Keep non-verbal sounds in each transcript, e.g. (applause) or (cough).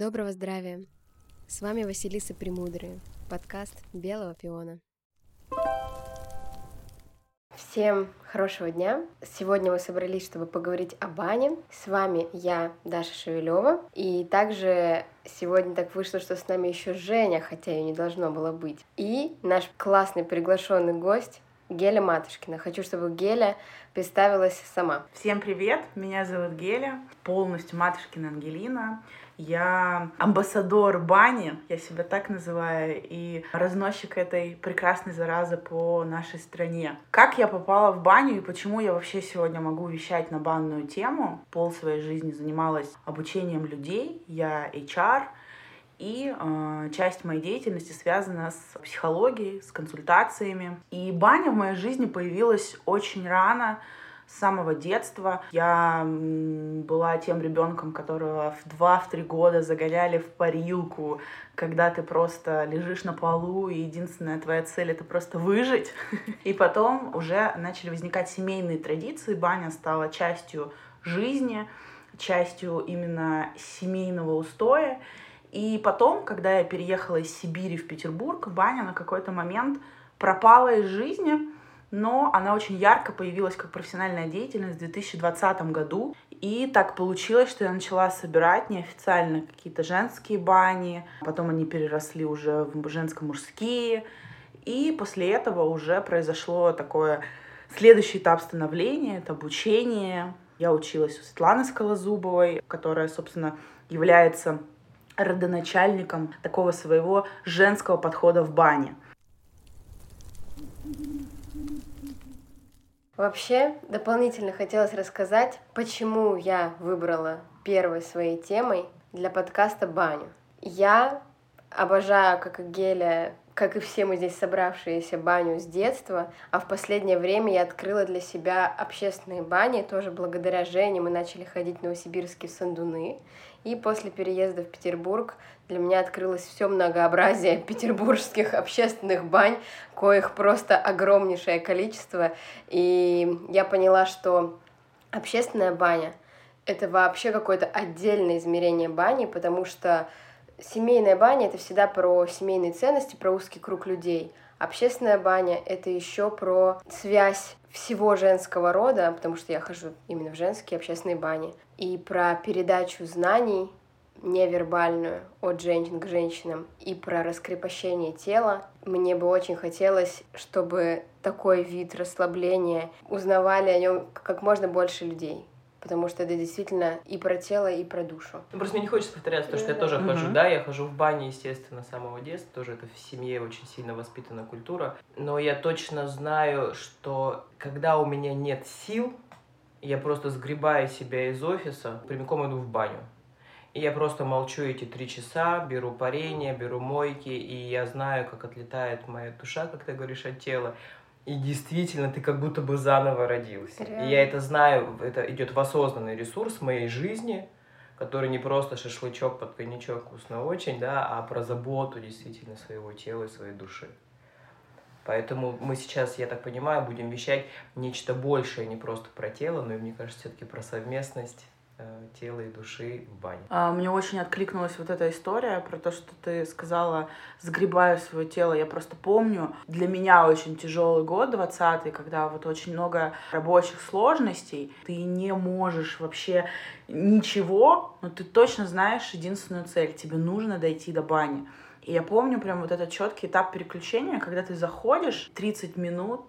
Доброго здравия! С вами Василиса Премудрая, подкаст Белого пиона. Всем хорошего дня! Сегодня мы собрались, чтобы поговорить о бане. С вами я, Даша Шевелева. И также сегодня так вышло, что с нами еще Женя, хотя ее не должно было быть. И наш классный приглашенный гость Геля Матушкина. Хочу, чтобы Геля представилась сама. Всем привет, меня зовут Геля, полностью Матушкина Ангелина. Я амбассадор бани, я себя так называю, и разносчик этой прекрасной заразы по нашей стране. Как я попала в баню и почему я вообще сегодня могу вещать на банную тему? Пол своей жизни занималась обучением людей, я HR, и э, часть моей деятельности связана с психологией, с консультациями. И баня в моей жизни появилась очень рано, с самого детства. Я была тем ребенком, которого в 2-3 года загоняли в парилку, когда ты просто лежишь на полу, и единственная твоя цель — это просто выжить. (laughs) И потом уже начали возникать семейные традиции, баня стала частью жизни, частью именно семейного устоя. И потом, когда я переехала из Сибири в Петербург, баня на какой-то момент пропала из жизни — но она очень ярко появилась как профессиональная деятельность в 2020 году. И так получилось, что я начала собирать неофициально какие-то женские бани, потом они переросли уже в женско-мужские, и после этого уже произошло такое следующий этап становления, это обучение. Я училась у Светланы Скалозубовой, которая, собственно, является родоначальником такого своего женского подхода в бане. Вообще, дополнительно хотелось рассказать, почему я выбрала первой своей темой для подкаста баню. Я обожаю, как и Геля, как и все мы здесь собравшиеся, баню с детства, а в последнее время я открыла для себя общественные бани, тоже благодаря Жене мы начали ходить в новосибирские сандуны, и после переезда в Петербург для меня открылось все многообразие (laughs) петербургских общественных бань, коих просто огромнейшее количество. И я поняла, что общественная баня — это вообще какое-то отдельное измерение бани, потому что семейная баня — это всегда про семейные ценности, про узкий круг людей. Общественная баня — это еще про связь всего женского рода, потому что я хожу именно в женские общественные бани, и про передачу знаний невербальную от женщин к женщинам и про раскрепощение тела. Мне бы очень хотелось, чтобы такой вид расслабления узнавали о нем как можно больше людей потому что это действительно и про тело, и про душу. Ну, просто мне не хочется повторяться, потому что я тоже хожу, да, я хожу в бане, естественно, с самого детства, тоже это в семье очень сильно воспитана культура, но я точно знаю, что когда у меня нет сил, я просто сгребаю себя из офиса, прямиком иду в баню. И я просто молчу эти три часа, беру парение, беру мойки, и я знаю, как отлетает моя душа, как ты говоришь, от тела. И действительно, ты как будто бы заново родился. Реально. И я это знаю, это идет в осознанный ресурс моей жизни, который не просто шашлычок под коньячок вкусно очень, да, а про заботу действительно своего тела и своей души. Поэтому мы сейчас, я так понимаю, будем вещать нечто большее, не просто про тело, но и, мне кажется, все-таки про совместность тела и души в бане. А, мне очень откликнулась вот эта история про то, что ты сказала, сгребаю свое тело. Я просто помню, для меня очень тяжелый год, 20 когда вот очень много рабочих сложностей. Ты не можешь вообще ничего, но ты точно знаешь единственную цель. Тебе нужно дойти до бани. И я помню прям вот этот четкий этап переключения, когда ты заходишь 30 минут,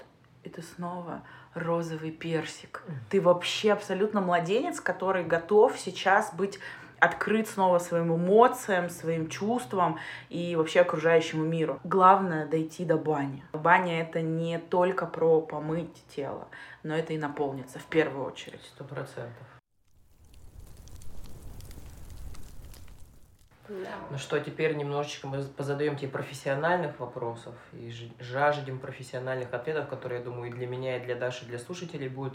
и ты снова розовый персик. Ты вообще абсолютно младенец, который готов сейчас быть открыт снова своим эмоциям, своим чувствам и вообще окружающему миру. Главное дойти до бани. Баня это не только про помыть тело, но это и наполниться в первую очередь. Сто процентов. Да. Ну что, теперь немножечко мы позадаем тебе профессиональных вопросов и жаждем профессиональных ответов, которые, я думаю, и для меня, и для Даши, и для слушателей будут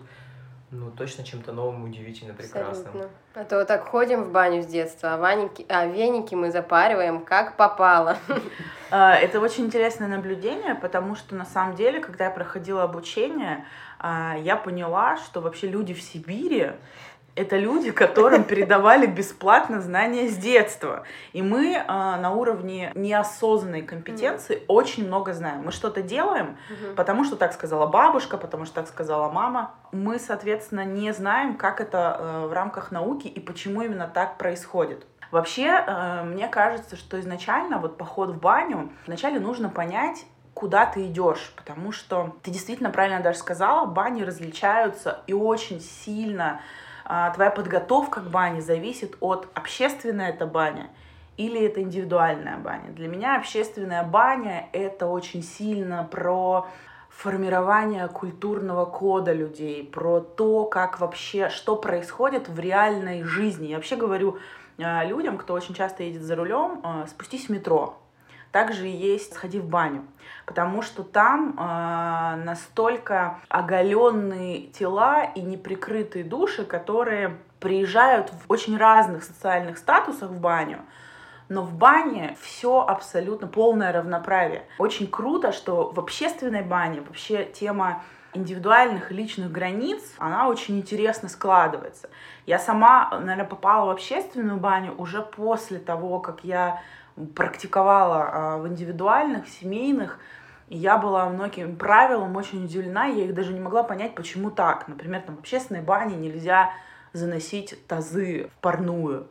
ну, точно чем-то новым, удивительно прекрасным. Абсолютно. А то вот так ходим в баню с детства, а, ваники, а веники мы запариваем как попало. А, это очень интересное наблюдение, потому что на самом деле, когда я проходила обучение, а, я поняла, что вообще люди в Сибири Это люди, которым (laughs) передавали бесплатно знания с детства. И мы э, на уровне неосознанной компетенции mm-hmm. очень много знаем. Мы что-то делаем, mm-hmm. потому что так сказала бабушка, потому что так сказала мама. Мы, соответственно, не знаем, как это э, в рамках науки и почему именно так происходит. Вообще, э, мне кажется, что изначально вот поход в баню, вначале нужно понять, куда ты идешь, потому что ты действительно правильно даже сказала, бани различаются и очень сильно твоя подготовка к бане зависит от общественная это баня или это индивидуальная баня. Для меня общественная баня это очень сильно про формирование культурного кода людей, про то, как вообще, что происходит в реальной жизни. Я вообще говорю а, людям, кто очень часто едет за рулем, а, спустись в метро, также есть «Сходи в баню», потому что там э, настолько оголенные тела и неприкрытые души, которые приезжают в очень разных социальных статусах в баню, но в бане все абсолютно полное равноправие. Очень круто, что в общественной бане вообще тема индивидуальных личных границ, она очень интересно складывается. Я сама, наверное, попала в общественную баню уже после того, как я практиковала а, в индивидуальных, семейных, и я была многим правилам очень удивлена, я их даже не могла понять, почему так. Например, там в общественной бане нельзя заносить тазы в парную.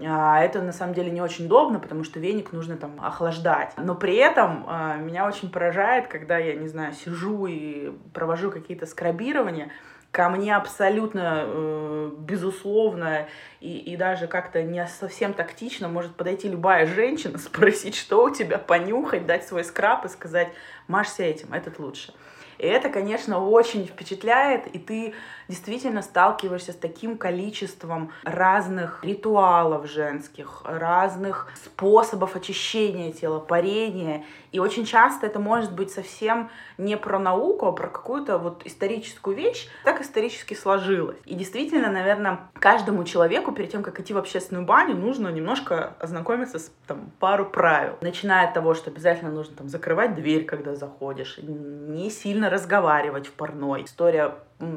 А, это на самом деле не очень удобно, потому что веник нужно там охлаждать. Но при этом а, меня очень поражает, когда я, не знаю, сижу и провожу какие-то скрабирования, ко мне абсолютно э, безусловно и, и даже как-то не совсем тактично может подойти любая женщина, (laughs) спросить, что у тебя, понюхать, дать свой скраб и сказать, мажься этим, этот лучше. И это, конечно, очень впечатляет, и ты действительно сталкиваешься с таким количеством разных ритуалов женских, разных способов очищения тела, парения. И очень часто это может быть совсем не про науку, а про какую-то вот историческую вещь, так исторически сложилось. И действительно, наверное, каждому человеку перед тем, как идти в общественную баню, нужно немножко ознакомиться с там, пару правил. Начиная от того, что обязательно нужно там закрывать дверь, когда заходишь, не сильно разговаривать в парной. История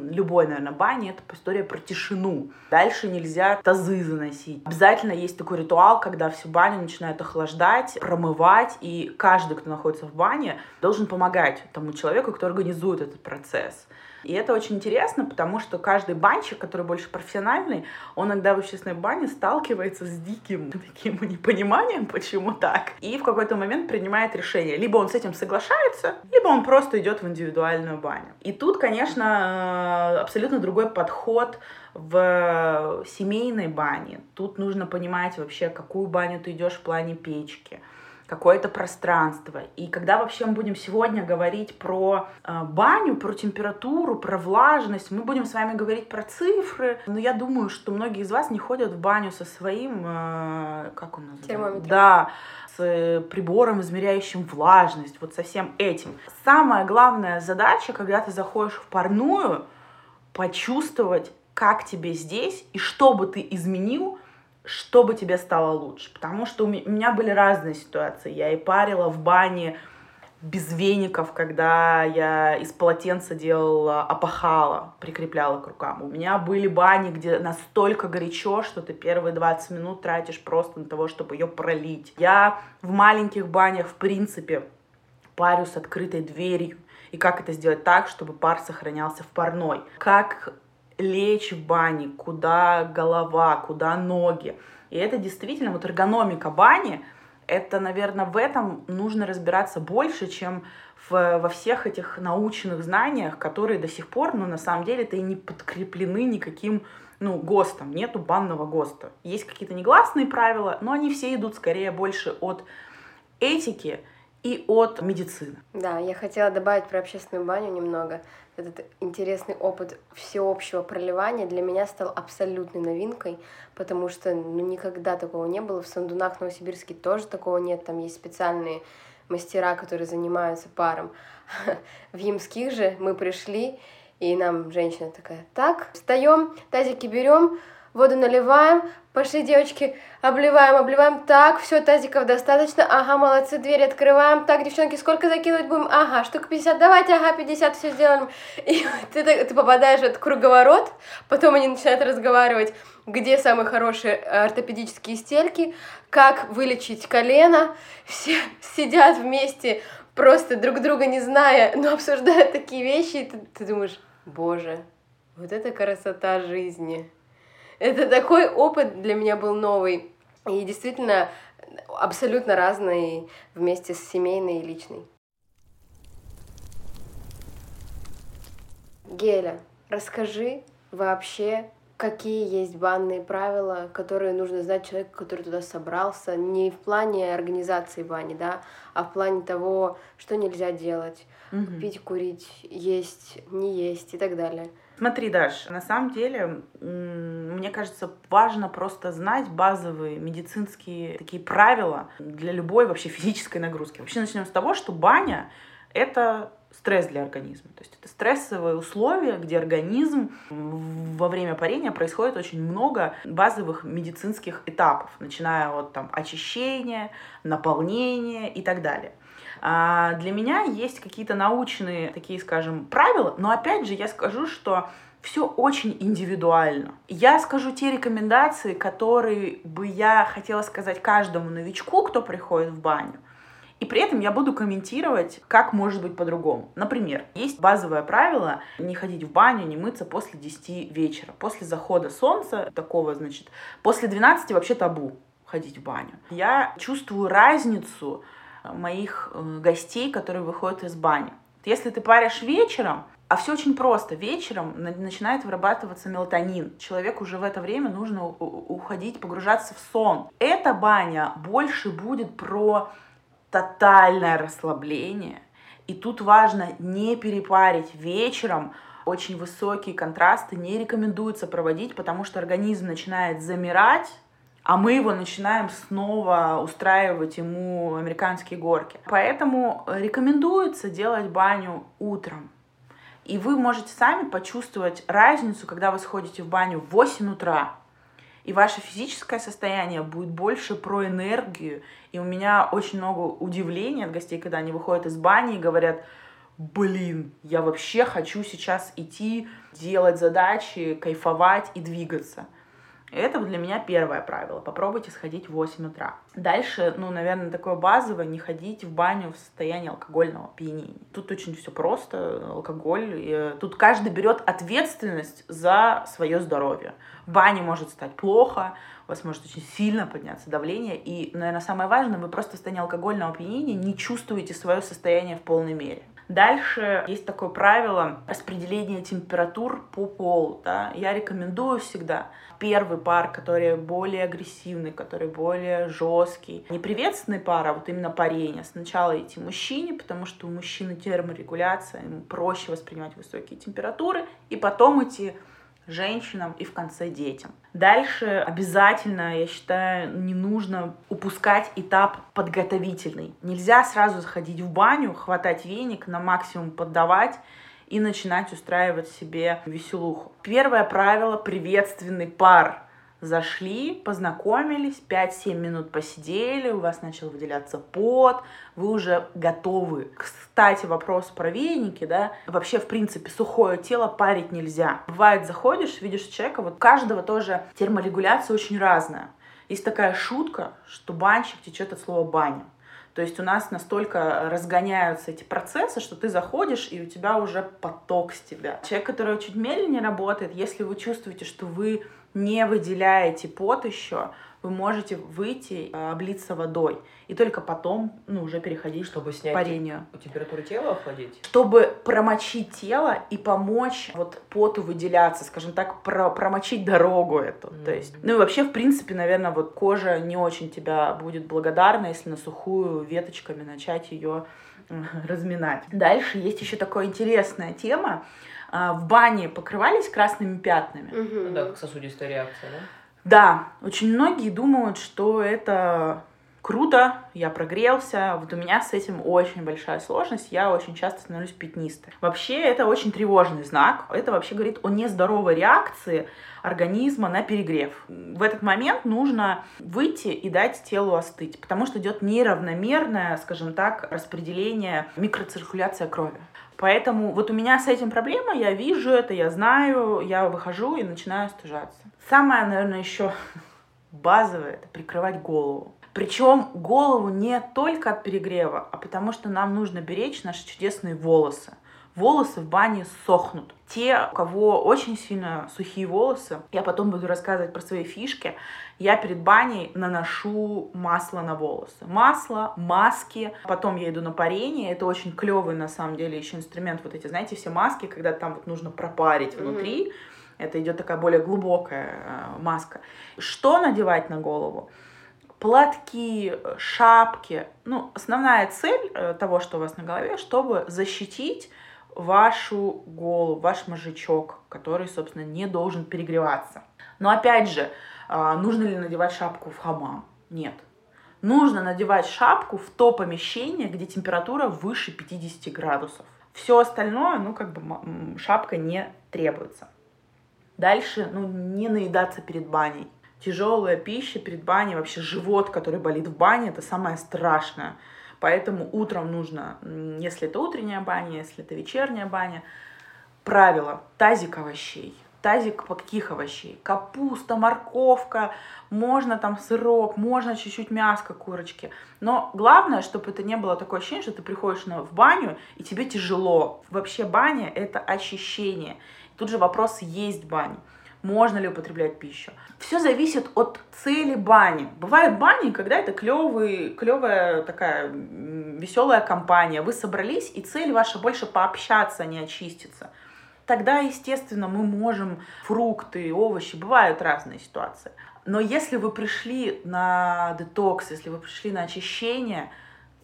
любой, наверное, бани, это история про тишину. Дальше нельзя тазы заносить. Обязательно есть такой ритуал, когда всю баню начинают охлаждать, промывать, и каждый, кто находится в бане, должен помогать тому человеку, кто организует этот процесс. И это очень интересно, потому что каждый банщик, который больше профессиональный, он иногда в общественной бане сталкивается с диким (laughs) таким непониманием, почему так, и в какой-то момент принимает решение. Либо он с этим соглашается, либо он просто идет в индивидуальную баню. И тут, конечно, э, абсолютно другой подход в семейной бане. Тут нужно понимать вообще, какую баню ты идешь в плане печки, какое-то пространство. И когда вообще мы будем сегодня говорить про э, баню, про температуру, про влажность, мы будем с вами говорить про цифры. Но я думаю, что многие из вас не ходят в баню со своим, э, как он называется? Термометром. Да, с э, прибором, измеряющим влажность, вот со всем этим. Самая главная задача, когда ты заходишь в парную, почувствовать, как тебе здесь и что бы ты изменил, чтобы тебе стало лучше. Потому что у меня были разные ситуации. Я и парила в бане без веников, когда я из полотенца делала опахала, прикрепляла к рукам. У меня были бани, где настолько горячо, что ты первые 20 минут тратишь просто на того, чтобы ее пролить. Я в маленьких банях, в принципе, парю с открытой дверью. И как это сделать так, чтобы пар сохранялся в парной. Как лечь в бане, куда голова, куда ноги. И это действительно, вот эргономика бани, это, наверное, в этом нужно разбираться больше, чем в, во всех этих научных знаниях, которые до сих пор, ну, на самом деле-то и не подкреплены никаким, ну, ГОСТом. Нету банного ГОСТа. Есть какие-то негласные правила, но они все идут скорее больше от этики и от медицины. Да, я хотела добавить про общественную баню немного этот интересный опыт всеобщего проливания для меня стал абсолютной новинкой, потому что ну, никогда такого не было. В Сандунах Новосибирске тоже такого нет. Там есть специальные мастера, которые занимаются паром. (laughs) В Ямских же мы пришли, и нам женщина такая, так, встаем, тазики берем, воду наливаем, пошли, девочки, обливаем, обливаем, так, все, тазиков достаточно, ага, молодцы, дверь открываем, так, девчонки, сколько закидывать будем, ага, штук 50, давайте, ага, 50, все сделаем, и ты, ты попадаешь в этот круговорот, потом они начинают разговаривать, где самые хорошие ортопедические стельки, как вылечить колено, все сидят вместе, просто друг друга не зная, но обсуждают такие вещи, и ты, ты думаешь, боже, вот это красота жизни. Это такой опыт для меня был новый. И действительно абсолютно разный вместе с семейной и личной. Геля, расскажи вообще, какие есть банные правила, которые нужно знать человеку, который туда собрался, не в плане организации бани, да, а в плане того, что нельзя делать, угу. пить, курить, есть, не есть и так далее. Смотри, Даш, на самом деле, мне кажется, важно просто знать базовые медицинские такие правила для любой вообще физической нагрузки. Вообще начнем с того, что баня — это стресс для организма. То есть это стрессовые условия, где организм во время парения происходит очень много базовых медицинских этапов, начиная от там, очищения, наполнения и так далее. А для меня есть какие-то научные такие, скажем, правила, но опять же я скажу, что все очень индивидуально. Я скажу те рекомендации, которые бы я хотела сказать каждому новичку, кто приходит в баню. И при этом я буду комментировать, как может быть по-другому. Например, есть базовое правило не ходить в баню, не мыться после 10 вечера. После захода солнца, такого, значит, после 12 вообще табу ходить в баню. Я чувствую разницу моих э, гостей, которые выходят из бани. Если ты паришь вечером, а все очень просто. Вечером начинает вырабатываться мелатонин. Человеку уже в это время нужно уходить, погружаться в сон. Эта баня больше будет про тотальное расслабление. И тут важно не перепарить вечером. Очень высокие контрасты не рекомендуется проводить, потому что организм начинает замирать, а мы его начинаем снова устраивать ему американские горки. Поэтому рекомендуется делать баню утром. И вы можете сами почувствовать разницу, когда вы сходите в баню в 8 утра, и ваше физическое состояние будет больше про энергию. И у меня очень много удивления от гостей, когда они выходят из бани и говорят, блин, я вообще хочу сейчас идти, делать задачи, кайфовать и двигаться. Это для меня первое правило. Попробуйте сходить в 8 утра. Дальше, ну, наверное, такое базовое, не ходить в баню в состоянии алкогольного опьянения. Тут очень все просто, алкоголь. И э, тут каждый берет ответственность за свое здоровье. В бане может стать плохо, у вас может очень сильно подняться давление. И, наверное, самое важное, вы просто в состоянии алкогольного опьянения не чувствуете свое состояние в полной мере. Дальше есть такое правило распределения температур по полу. Да? Я рекомендую всегда первый пар, который более агрессивный, который более жесткий. Не приветственный пар, а вот именно парение. Сначала идти мужчине, потому что у мужчины терморегуляция, ему проще воспринимать высокие температуры, и потом идти женщинам и в конце детям. Дальше обязательно, я считаю, не нужно упускать этап подготовительный. Нельзя сразу заходить в баню, хватать веник, на максимум поддавать и начинать устраивать себе веселуху. Первое правило — приветственный пар зашли, познакомились, 5-7 минут посидели, у вас начал выделяться пот, вы уже готовы. Кстати, вопрос про веники, да, вообще, в принципе, сухое тело парить нельзя. Бывает, заходишь, видишь человека, вот каждого тоже терморегуляция очень разная. Есть такая шутка, что банщик течет от слова баня. То есть у нас настолько разгоняются эти процессы, что ты заходишь, и у тебя уже поток с тебя. Человек, который чуть медленнее работает, если вы чувствуете, что вы не выделяете пот еще, вы можете выйти, э, облиться водой. И только потом, ну, уже переходить Чтобы снять парению. температуру тела охладить? Чтобы промочить тело и помочь вот поту выделяться, скажем так, про промочить дорогу эту. Mm-hmm. То есть, ну и вообще, в принципе, наверное, вот кожа не очень тебя будет благодарна, если на сухую веточками начать ее разминать. Дальше есть еще такая интересная тема. А, в бане покрывались красными пятнами. Угу. Ну да, как сосудистая реакция, да? Да, очень многие думают, что это круто, я прогрелся. Вот у меня с этим очень большая сложность. Я очень часто становлюсь пятнистой. Вообще, это очень тревожный знак. Это вообще говорит о нездоровой реакции организма на перегрев. В этот момент нужно выйти и дать телу остыть, потому что идет неравномерное, скажем так, распределение, микроциркуляция крови. Поэтому вот у меня с этим проблема, я вижу это, я знаю, я выхожу и начинаю стужаться. Самое, наверное, еще (laughs) базовое — это прикрывать голову. Причем голову не только от перегрева, а потому что нам нужно беречь наши чудесные волосы. Волосы в бане сохнут. Те, у кого очень сильно сухие волосы, я потом буду рассказывать про свои фишки, я перед баней наношу масло на волосы. Масло, маски, потом я иду на парение, это очень клевый на самом деле еще инструмент, вот эти, знаете, все маски, когда там вот нужно пропарить внутри, mm-hmm. это идет такая более глубокая э, маска. Что надевать на голову? платки, шапки. Ну, основная цель э, того, что у вас на голове, чтобы защитить вашу голову, ваш мозжечок, который, собственно, не должен перегреваться. Но опять же, а, нужно ли надевать шапку в хамам? Нет. Нужно надевать шапку в то помещение, где температура выше 50 градусов. Все остальное, ну, как бы шапка не требуется. Дальше, ну, не наедаться перед баней. Тяжелая пища перед баней, вообще живот, который болит в бане, это самое страшное. Поэтому утром нужно, если это утренняя баня, если это вечерняя баня, правило, тазик овощей – тазик каких овощей? Капуста, морковка, можно там сырок, можно чуть-чуть мяско курочки. Но главное, чтобы это не было такое ощущение, что ты приходишь в баню и тебе тяжело. Вообще баня — это очищение. Тут же вопрос, есть баня. Можно ли употреблять пищу? Все зависит от цели бани. Бывают бани, когда это клевый, клевая такая веселая компания. Вы собрались, и цель ваша больше пообщаться, а не очиститься тогда, естественно, мы можем фрукты, овощи, бывают разные ситуации. Но если вы пришли на детокс, если вы пришли на очищение,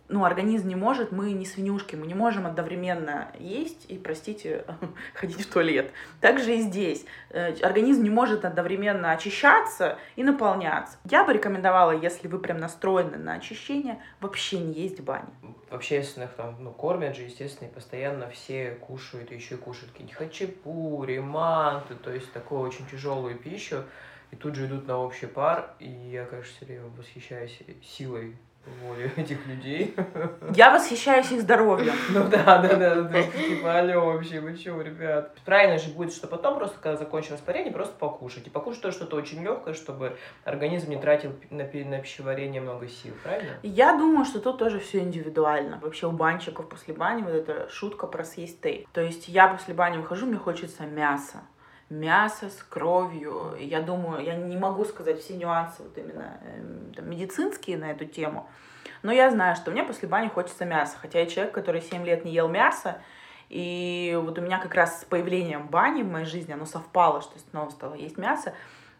ну, организм не может, мы не свинюшки, мы не можем одновременно есть и, простите, (laughs) ходить в туалет. Также и здесь. Э, организм не может одновременно очищаться и наполняться. Я бы рекомендовала, если вы прям настроены на очищение, вообще не есть в бане. В общественных там, ну, кормят же, естественно, и постоянно все кушают, и еще кушают какие-нибудь хачапури, манты, то есть такую очень тяжелую пищу, и тут же идут на общий пар, и я, конечно, все время восхищаюсь силой воли (laughs) этих людей. Я восхищаюсь их здоровьем. (laughs) Ну да, да, да, да. Типа, алло, вообще, вы чего, ребят? Правильно же будет, что потом просто, когда закончилось парение, просто покушать. И покушать то что-то очень легкое, чтобы организм не тратил на, на пищеварение много сил, правильно? Я думаю, что тут тоже все индивидуально. Вообще у банчиков после бани вот эта шутка про съесть тей. То есть я после бани выхожу, мне хочется мяса мясо с кровью. Я думаю, я не могу сказать все нюансы вот именно э, там, медицинские на эту тему, но я знаю, что мне после бани хочется мяса. Хотя я человек, который 7 лет не ел мясо, и вот у меня как раз с появлением бани в моей жизни оно совпало, что снова стало есть мясо,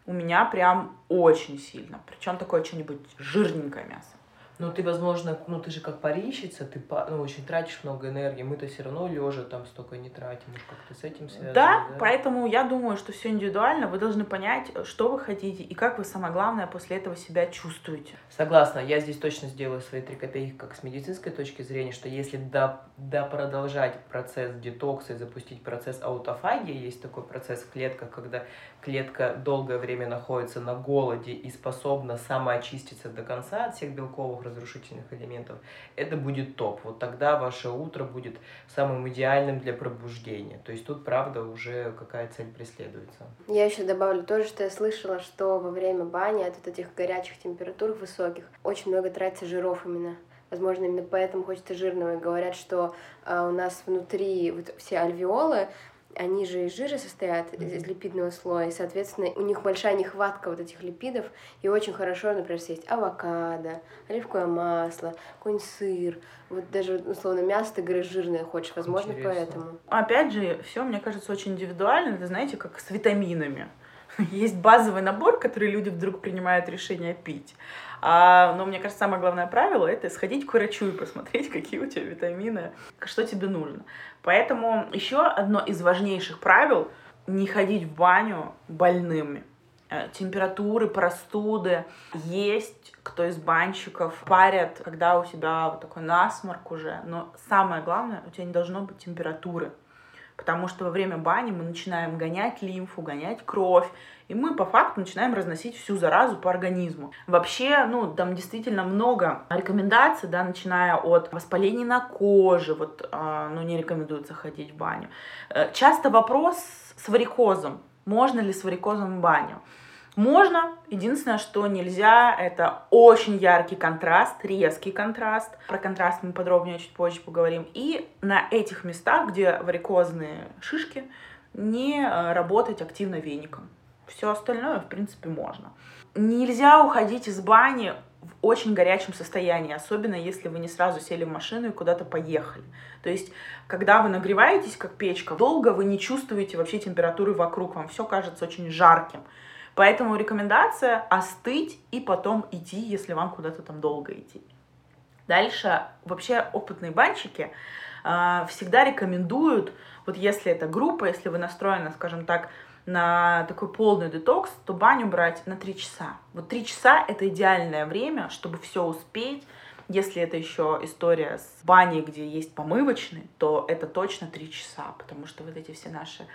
у меня прям очень сильно. Причем такое что-нибудь жирненькое мясо. Ну, ты, возможно, ну, ты же как парильщица, ты ну, очень тратишь много энергии. Мы-то все равно лежа там столько не тратим. Может, как-то с этим связано? Да, да, поэтому я думаю, что все индивидуально. Вы должны понять, что вы хотите и как вы, самое главное, после этого себя чувствуете. Согласна. Я здесь точно сделаю свои три копейки как с медицинской точки зрения, что если до, до продолжать процесс детокса и запустить процесс аутофагии, есть такой процесс в клетках, когда клетка долгое время находится на голоде и способна самоочиститься до конца от всех белковых разрушительных элементов, это будет топ. Вот тогда ваше утро будет самым идеальным для пробуждения. То есть тут, правда, уже какая цель преследуется. Я еще добавлю тоже, что я слышала, что во время бани от вот этих горячих температур высоких очень много тратится жиров именно. Возможно, именно поэтому хочется жирного. И говорят, что э, у нас внутри вот все альвеолы, они же из жира состоят, mm-hmm. из липидного слоя, и, соответственно, у них большая нехватка вот этих липидов, и очень хорошо, например, съесть авокадо, оливковое масло, какой-нибудь сыр, вот даже, условно, мясо ты говоришь жирное хочешь, возможно, Интересно. поэтому. Опять же, все, мне кажется, очень индивидуально, это, знаете, как с витаминами. (laughs) Есть базовый набор, который люди вдруг принимают решение пить. А, но мне кажется, самое главное правило это сходить к врачу и посмотреть, (laughs) какие у тебя витамины, что тебе нужно. Поэтому еще одно из важнейших правил не ходить в баню больными. э, температуры, простуды. Есть кто из банщиков парят, когда у тебя вот такой насморк уже. Но самое главное, у тебя не должно быть температуры. Потому что во время бани мы начинаем гонять лимфу, гонять кровь, и мы по факту начинаем разносить всю заразу по организму. Вообще, ну, там действительно много рекомендаций, да, начиная от воспалений на коже, вот, э, ну, не рекомендуется ходить в баню. Э, часто вопрос с варикозом. Можно ли с варикозом в баню? Можно. Единственное, что нельзя, это очень яркий контраст, резкий контраст. Про контраст мы подробнее чуть позже поговорим. И на этих местах, где варикозные шишки, не э, работать активно веником. Все остальное, в принципе, можно. Нельзя уходить из бани в очень горячем состоянии, особенно если вы не сразу сели в машину и куда-то поехали. То есть, когда вы нагреваетесь, как печка, долго вы не чувствуете вообще температуры вокруг, вам все кажется очень жарким. Поэтому рекомендация остыть и потом идти, если вам куда-то там долго идти. Дальше вообще опытные банщики э, всегда рекомендуют, вот если это группа, если вы настроены, скажем так, на такой полный детокс, то баню брать на 3 часа. Вот 3 часа это идеальное время, чтобы все успеть. Если это еще история с баней, где есть помывочный, то это точно 3 часа, потому что вот эти все наши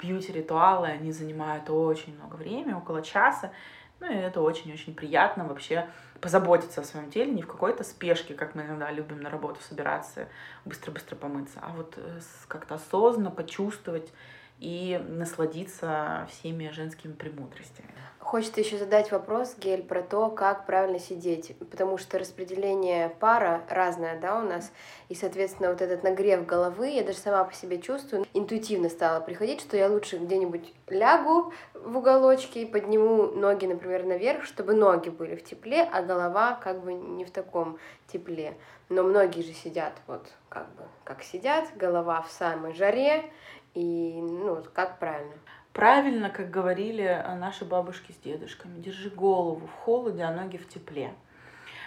бьюти-ритуалы, они занимают очень много времени, около часа. Ну и это очень-очень приятно вообще позаботиться о своем теле, не в какой-то спешке, как мы иногда любим на работу собираться, быстро-быстро помыться, а вот э, как-то осознанно почувствовать и насладиться всеми женскими премудростями. Хочется еще задать вопрос, Гель, про то, как правильно сидеть, потому что распределение пара разное, да, у нас, и, соответственно, вот этот нагрев головы, я даже сама по себе чувствую, интуитивно стала приходить, что я лучше где-нибудь лягу в уголочке и подниму ноги, например, наверх, чтобы ноги были в тепле, а голова как бы не в таком тепле. Но многие же сидят вот как бы, как сидят, голова в самой жаре, и, ну, как правильно? Правильно, как говорили э, наши бабушки с дедушками, держи голову в холоде, а ноги в тепле.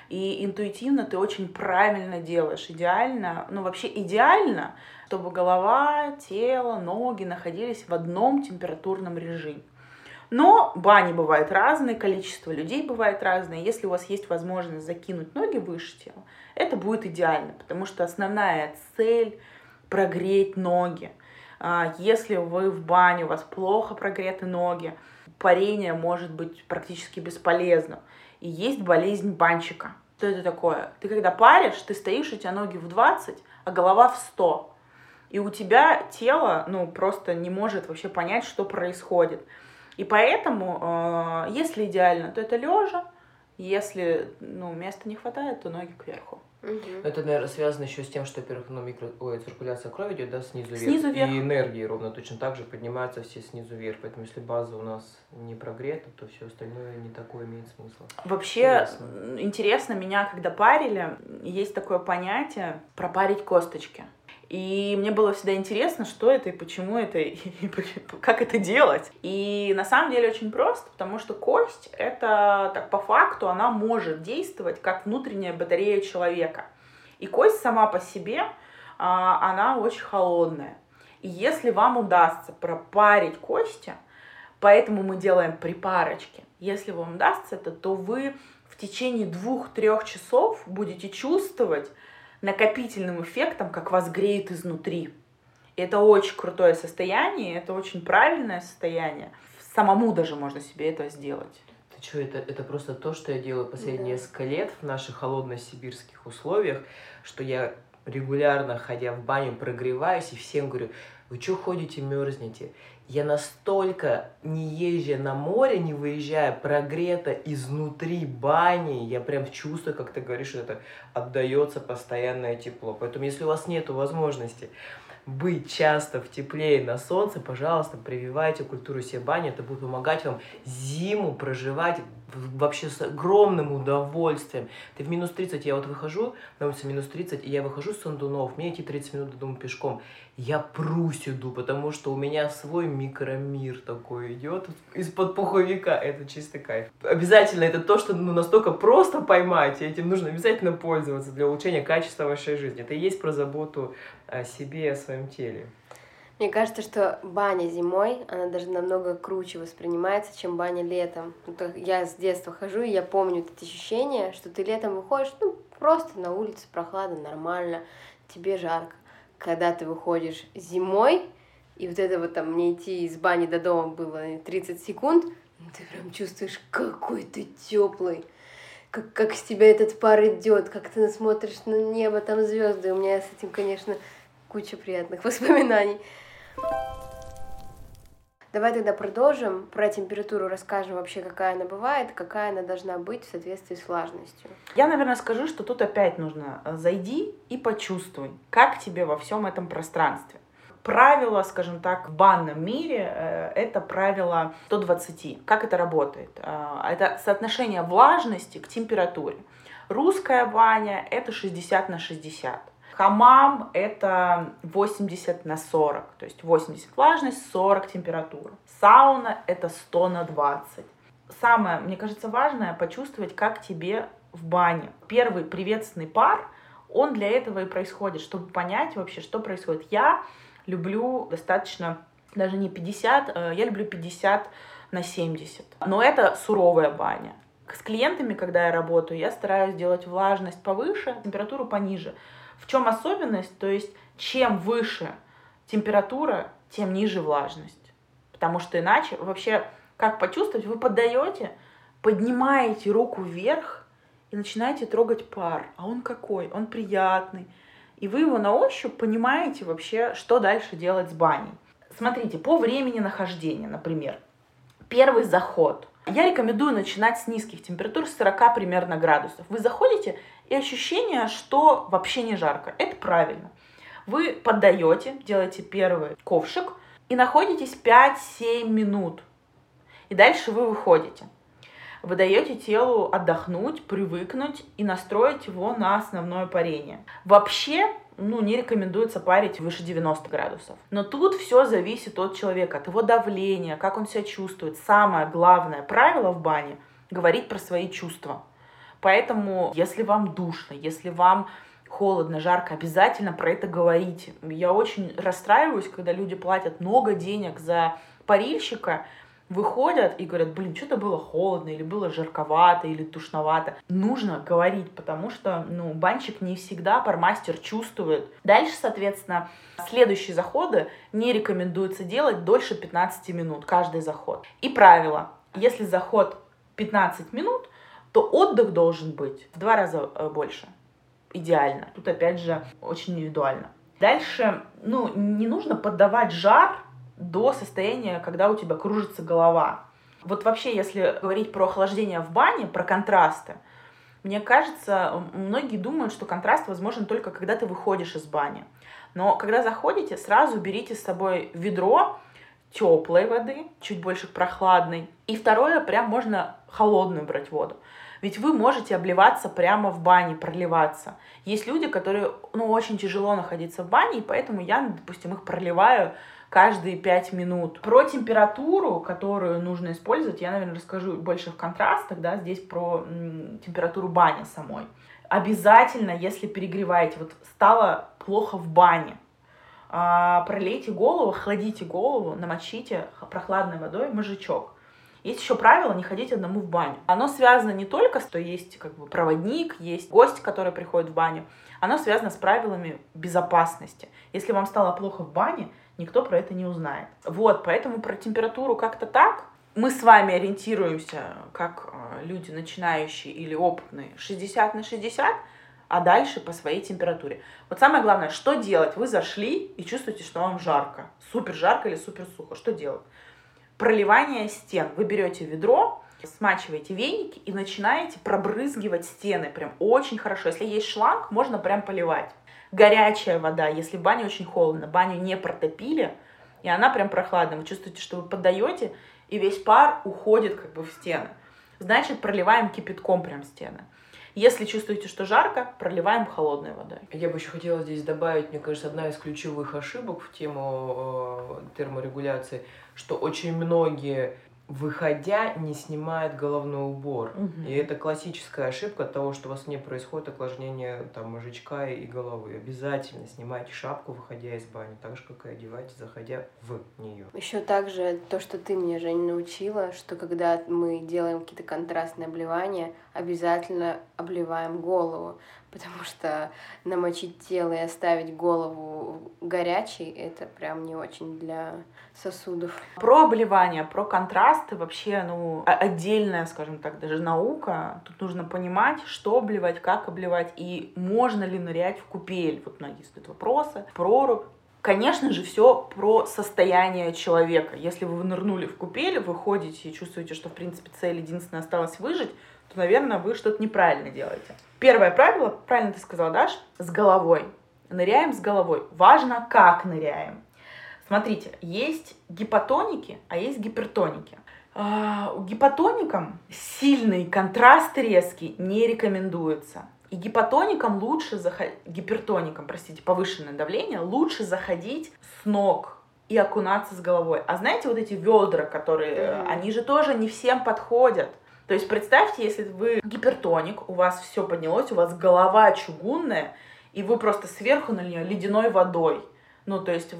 И интуитивно ты очень правильно делаешь. Идеально, ну вообще идеально, чтобы голова, тело, ноги находились в одном температурном режиме. Но бани бывают разные, количество людей бывает разное. Если у вас есть возможность закинуть ноги выше тела, это будет идеально, потому что основная цель прогреть ноги. А, если вы в бане, у вас плохо прогреты ноги, парение может быть практически бесполезным. И есть болезнь банчика. Что это такое? Ты когда паришь, ты стоишь, у тебя ноги в 20, а голова в 100. И у тебя тело, ну, просто не может вообще понять, что происходит. И поэтому, э, если идеально, то это лежа. Если, ну, места не хватает, то ноги кверху. Угу. Это, наверное, связано еще с тем, что, во-первых, ну, микро... Ой, циркуляция крови идет, да, снизу вверх. Снизу вверх. И энергии ровно точно так же поднимаются все снизу вверх. Поэтому если база у нас не прогрета, то все остальное не такое имеет смысла. Вообще, интересно. интересно, меня когда парили, есть такое понятие пропарить косточки. И мне было всегда интересно, что это и почему это, (laughs) и как это делать. И на самом деле очень просто, потому что кость, это так по факту, она может действовать как внутренняя батарея человека. И кость сама по себе, а, она очень холодная. И если вам удастся пропарить кости, поэтому мы делаем припарочки, если вам удастся это, то вы в течение двух-трех часов будете чувствовать, накопительным эффектом, как вас греет изнутри. И это очень крутое состояние, это очень правильное состояние. Самому даже можно себе это сделать. Ты что, это, это просто то, что я делаю последние да. несколько лет в наших холодно-сибирских условиях, что я регулярно, ходя в баню, прогреваюсь и всем говорю, вы что ходите, мерзнете? Я настолько, не езжая на море, не выезжая, прогрета изнутри бани, я прям чувствую, как ты говоришь, что это отдается постоянное тепло. Поэтому, если у вас нет возможности быть часто в тепле и на солнце, пожалуйста, прививайте культуру себе бани. Это будет помогать вам зиму проживать вообще с огромным удовольствием. Ты в минус 30, я вот выхожу, на улице минус 30, и я выхожу с Сандунов, мне идти 30 минут до дома пешком. Я прусь иду, потому что у меня свой микромир такой идет из-под пуховика. Это чистый кайф. Обязательно это то, что ну, настолько просто поймать, и этим нужно обязательно пользоваться для улучшения качества вашей жизни. Это и есть про заботу о себе и о своем теле. Мне кажется, что баня зимой, она даже намного круче воспринимается, чем баня летом. Я с детства хожу, и я помню это ощущение, что ты летом выходишь, ну, просто на улице прохладно, нормально, тебе жарко. Когда ты выходишь зимой, и вот это вот там мне идти из бани до дома было 30 секунд, ну, ты прям чувствуешь, какой ты теплый, как, как с тебя этот пар идет, как ты смотришь на небо, там звезды. У меня с этим, конечно, куча приятных (laughs) воспоминаний. Давай тогда продолжим. Про температуру расскажем вообще, какая она бывает, какая она должна быть в соответствии с влажностью. Я, наверное, скажу, что тут опять нужно э, зайди и почувствуй, как тебе во всем этом пространстве. Правило, скажем так, в банном мире э, это правило 120. Как это работает? Э, это соотношение влажности к температуре. Русская баня это 60 на 60. Хамам это 80 на 40, то есть 80 влажность, 40 температура. Сауна это 100 на 20. Самое, мне кажется, важное почувствовать, как тебе в бане. Первый приветственный пар, он для этого и происходит, чтобы понять вообще, что происходит. Я люблю достаточно, даже не 50, э, я люблю 50 на 70. Но это суровая баня. С клиентами, когда я работаю, я стараюсь делать влажность повыше, температуру пониже. В чем особенность? То есть чем выше температура, тем ниже влажность. Потому что иначе вообще, как почувствовать, вы поддаете, поднимаете руку вверх и начинаете трогать пар. А он какой? Он приятный. И вы его на ощупь понимаете вообще, что дальше делать с баней. Смотрите, по времени нахождения, например, первый заход. Я рекомендую начинать с низких температур, с 40 примерно градусов. Вы заходите, и ощущение, что вообще не жарко. Это правильно. Вы поддаете, делаете первый ковшик и находитесь 5-7 минут. И дальше вы выходите. Вы даете телу отдохнуть, привыкнуть и настроить его на основное парение. Вообще, ну, не рекомендуется парить выше 90 градусов. Но тут все зависит от человека, от его давления, как он себя чувствует. Самое главное правило в бане — говорить про свои чувства. Поэтому, если вам душно, если вам холодно, жарко, обязательно про это говорите. Я очень расстраиваюсь, когда люди платят много денег за парильщика, выходят и говорят, блин, что-то было холодно, или было жарковато, или душновато. Нужно говорить, потому что, ну, банщик не всегда пармастер чувствует. Дальше, соответственно, следующие заходы не рекомендуется делать дольше 15 минут, каждый заход. И правило, если заход 15 минут, то отдых должен быть в два раза э, больше. Идеально. Тут, опять же, очень индивидуально. Дальше, ну, не нужно поддавать жар до состояния, когда у тебя кружится голова. Вот вообще, если говорить про охлаждение в бане, про контрасты, мне кажется, многие думают, что контраст возможен только когда ты выходишь из бани. Но когда заходите, сразу берите с собой ведро теплой воды, чуть больше прохладной. И второе, прям можно холодную брать воду. Ведь вы можете обливаться прямо в бане, проливаться. Есть люди, которые, ну, очень тяжело находиться в бане, и поэтому я, допустим, их проливаю каждые 5 минут. Про температуру, которую нужно использовать, я, наверное, расскажу больше в контрастах, да, здесь про м, температуру бани самой. Обязательно, если перегреваете, вот стало плохо в бане, а, пролейте голову, охладите голову, намочите прохладной водой мозжечок. Есть еще правило не ходить одному в баню. Оно связано не только с что есть как бы проводник, есть гость, который приходит в баню. Оно связано с правилами безопасности. Если вам стало плохо в бане, никто про это не узнает. Вот, поэтому про температуру как-то так. Мы с вами ориентируемся, как э, люди начинающие или опытные, 60 на 60, а дальше по своей температуре. Вот самое главное, что делать? Вы зашли и чувствуете, что вам жарко. Супер жарко или супер сухо. Что делать? Проливание стен. Вы берете ведро, смачиваете веники и начинаете пробрызгивать стены. Прям очень хорошо. Если есть шланг, можно прям поливать. Горячая вода, если в бане очень холодно, баню не протопили, и она прям прохладная. Вы чувствуете, что вы поддаете, и весь пар уходит как бы в стены. Значит, проливаем кипятком прям стены. Если чувствуете, что жарко, проливаем холодной водой. Я бы еще хотела здесь добавить, мне кажется, одна из ключевых ошибок в тему э, терморегуляции, что очень многие выходя, не снимает головной убор. Мгм. И это классическая ошибка того, что у вас не происходит охлаждение там, мозжечка и головы. Обязательно снимайте шапку, выходя из бани, так же, как и одевайте, заходя в нее. Еще также то, что ты меня, Жень, научила, что когда мы делаем какие-то контрастные обливания, обязательно обливаем голову, потому что намочить тело и оставить голову горячей, это прям не очень для сосудов. Про обливание, про контрасты вообще, ну, отдельная, скажем так, даже наука. Тут нужно понимать, что обливать, как обливать, и можно ли нырять в купель. Вот многие задают вопросы. Прорубь. Конечно же, все про состояние человека. Если вы нырнули в купель, вы ходите и чувствуете, что, в принципе, цель единственная осталась выжить, то, наверное, вы что-то неправильно делаете. Первое правило, правильно ты сказала, Даш, с головой. Ныряем с головой. Важно, как ныряем. Смотрите, есть гипотоники, а есть гипертоники. А, у Гипотоникам сильный контраст резкий не рекомендуется. И гипотоникам лучше заходить, гипертоникам, простите, повышенное давление, лучше заходить с ног и окунаться с головой. А знаете, вот эти ведра, которые, они же тоже не всем подходят. То есть представьте, если вы гипертоник, у вас все поднялось, у вас голова чугунная, и вы просто сверху на нее ледяной водой. Ну, то есть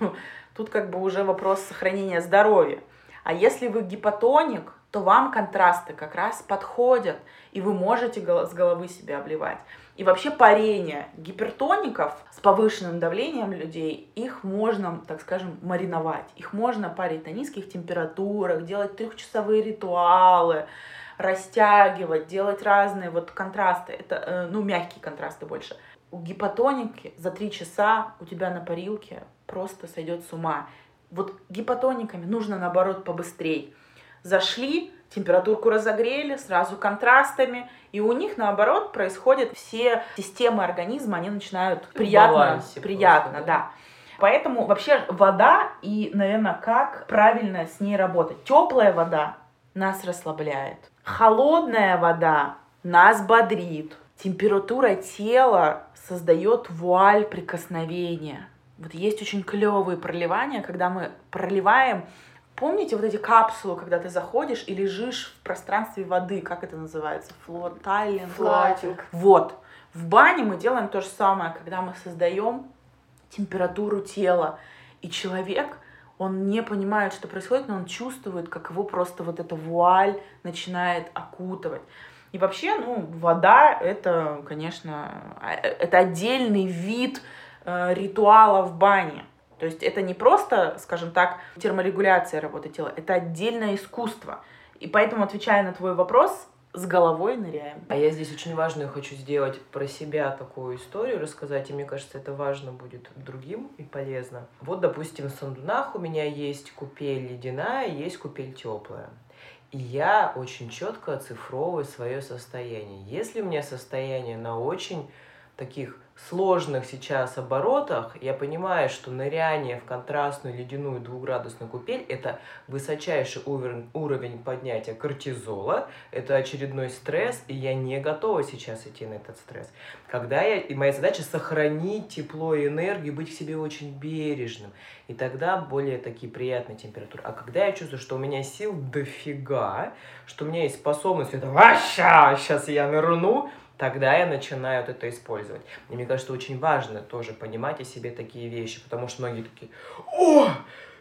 (laughs) тут как бы уже вопрос сохранения здоровья. А если вы гипотоник, то вам контрасты как раз подходят, и вы можете с головы себя обливать. И вообще парение гипертоников с повышенным давлением людей, их можно, так скажем, мариновать. Их можно парить на низких температурах, делать трехчасовые ритуалы, растягивать, делать разные вот контрасты. Это, э, ну, мягкие контрасты больше. У гипотоники за три часа у тебя на парилке просто сойдет с ума. Вот гипотониками нужно, наоборот, побыстрей. Зашли, температурку разогрели, сразу контрастами, и у них, наоборот, происходят все системы организма, они начинают приятно, приятно, просто, да. Поэтому вообще вода и, наверное, как правильно с ней работать. Теплая вода нас расслабляет. Холодная вода нас бодрит. Температура тела создает вуаль прикосновения. Вот есть очень клевые проливания, когда мы проливаем Помните вот эти капсулы, когда ты заходишь и лежишь в пространстве воды, как это называется? Флотайлинг. Флатинг. Вот. В бане мы делаем то же самое, когда мы создаем температуру тела. И человек, он не понимает, что происходит, но он чувствует, как его просто вот эта вуаль начинает окутывать. И вообще, ну, вода это, конечно, а, это отдельный вид э, ритуала в бане. То есть это не просто, скажем так, терморегуляция работы тела, это отдельное искусство. И поэтому, отвечая на твой вопрос, с головой ныряем. А я здесь очень важную хочу сделать про себя такую историю, рассказать, и мне кажется, это важно будет другим и полезно. Вот, допустим, в Сандунах у меня есть купель ледяная, есть купель теплая. И я очень четко оцифровываю свое состояние. Если у меня состояние на очень таких сложных сейчас оборотах, я понимаю, что ныряние в контрастную ледяную двухградусную купель – это высочайший уровень, поднятия кортизола, это очередной стресс, и я не готова сейчас идти на этот стресс. Когда я, и моя задача сохранить тепло и энергию, быть к себе очень бережным, и тогда более такие приятные температуры. А когда я чувствую, что у меня сил дофига, что у меня есть способность, это «Аща! сейчас я нырну, тогда я начинаю вот это использовать. И мне кажется, очень важно тоже понимать о себе такие вещи, потому что многие такие, о,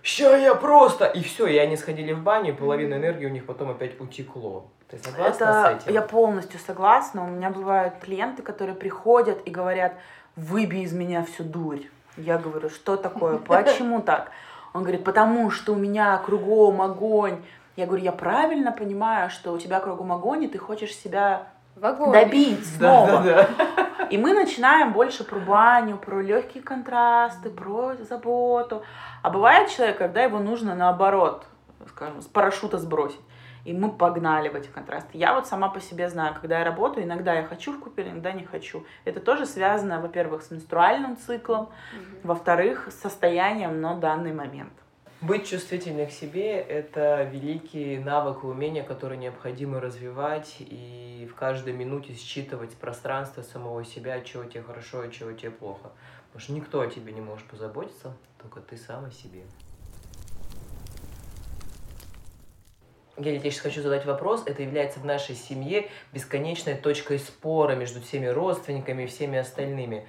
ща я просто... И все, и они сходили в баню, и половина энергии у них потом опять утекло. Ты согласна Это с этим? я полностью согласна. У меня бывают клиенты, которые приходят и говорят, выбей из меня всю дурь. Я говорю, что такое, (laughs) почему так? Он говорит, потому что у меня кругом огонь. Я говорю, я правильно понимаю, что у тебя кругом огонь, и ты хочешь себя В огонь. добить Да, снова. да, да. И мы начинаем больше про баню, про легкие контрасты, про заботу. А бывает человек, когда его нужно наоборот, скажем, с парашюта сбросить. И мы погнали в эти контрасты. Я вот сама по себе знаю, когда я работаю, иногда я хочу в купель, иногда не хочу. Это тоже связано, во-первых, с менструальным циклом, во-вторых, с состоянием на данный момент. Быть чувствительным к себе – это великий навык и умение, который необходимо развивать и в каждой минуте считывать пространство самого себя, чего тебе хорошо и чего тебе плохо. Потому что никто о тебе не может позаботиться, только ты сам о себе. Я сейчас хочу задать вопрос. Это является в нашей семье бесконечной точкой спора между всеми родственниками и всеми остальными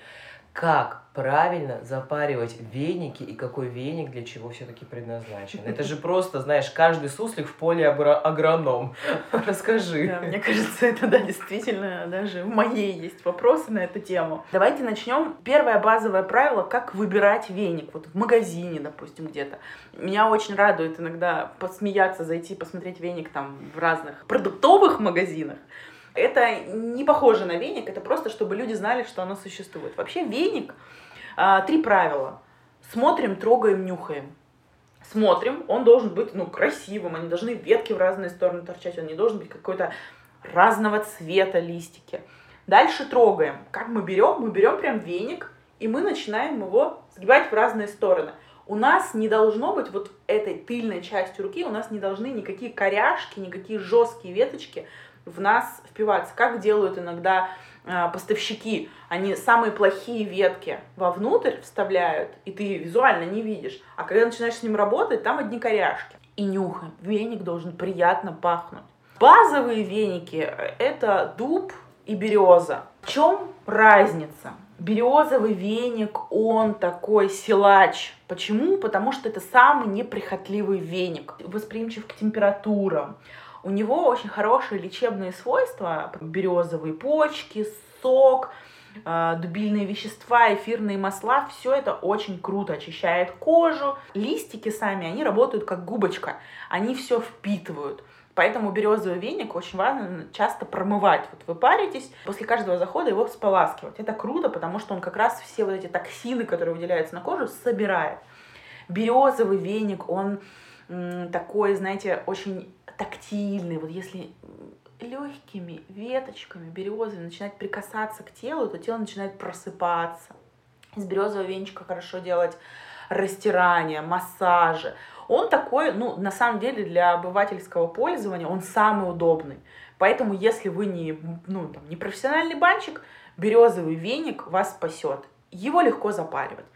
как правильно запаривать веники и какой веник для чего все-таки предназначен. Это же просто, знаешь, каждый суслик в поле агроном. (laughs) Расскажи. Да, мне кажется, это да, действительно, даже в моей есть вопросы на эту тему. Давайте начнем. Первое базовое правило, как выбирать веник. Вот в магазине, допустим, где-то. Меня очень радует иногда посмеяться, зайти посмотреть веник там в разных продуктовых магазинах. Это не похоже на веник, это просто, чтобы люди знали, что оно существует. Вообще веник, а, три правила. Смотрим, трогаем, нюхаем. Смотрим, он должен быть, ну, красивым, они должны ветки в разные стороны торчать, он не должен быть какой-то разного цвета листики. Дальше трогаем. Как мы берем? Мы берем прям веник, и мы начинаем его сгибать в разные стороны. У нас не должно быть вот этой тыльной частью руки, у нас не должны никакие коряшки, никакие жесткие веточки в нас впиваться, как делают иногда э, поставщики. Они самые плохие ветки вовнутрь вставляют, и ты визуально не видишь. А когда начинаешь с ним работать, там одни коряшки. И нюхаем. Веник должен приятно пахнуть. Базовые веники — это дуб и береза. В чем разница? Березовый веник, он такой силач. Почему? Потому что это самый неприхотливый веник. Восприимчив к температурам, у него очень хорошие лечебные свойства, березовые почки, сок, а, дубильные вещества, эфирные масла, все это очень круто очищает кожу. Листики сами, они работают как губочка, они все впитывают. Поэтому березовый веник очень важно часто промывать. Вот вы паритесь, после каждого захода его споласкивать. Это круто, потому что он как раз все вот эти токсины, которые выделяются на кожу, собирает. Березовый веник, он такой, знаете, очень тактильный, вот если легкими веточками березы начинать прикасаться к телу, то тело начинает просыпаться. Из березового венчика хорошо делать растирание, массажи. Он такой, ну, на самом деле, для обывательского пользования он самый удобный. Поэтому, если вы не, ну, там, не профессиональный банщик, березовый веник вас спасет. Его легко запаривать.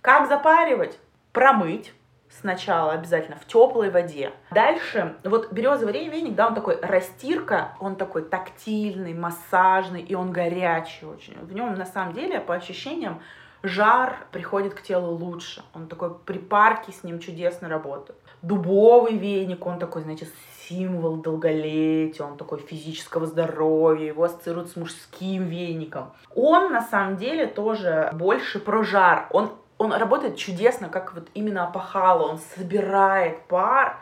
Как запаривать? Промыть, сначала обязательно в теплой воде. Дальше, вот березовый веник, да, он такой растирка, он такой тактильный, массажный, и он горячий очень. В нем на самом деле, по ощущениям, жар приходит к телу лучше. Он такой припарки с ним чудесно работают. Дубовый веник, он такой, знаете, символ долголетия, он такой физического здоровья, его ассоциируют с мужским веником. Он на самом деле тоже больше про жар. Он он работает чудесно, как вот именно опахало, он собирает пар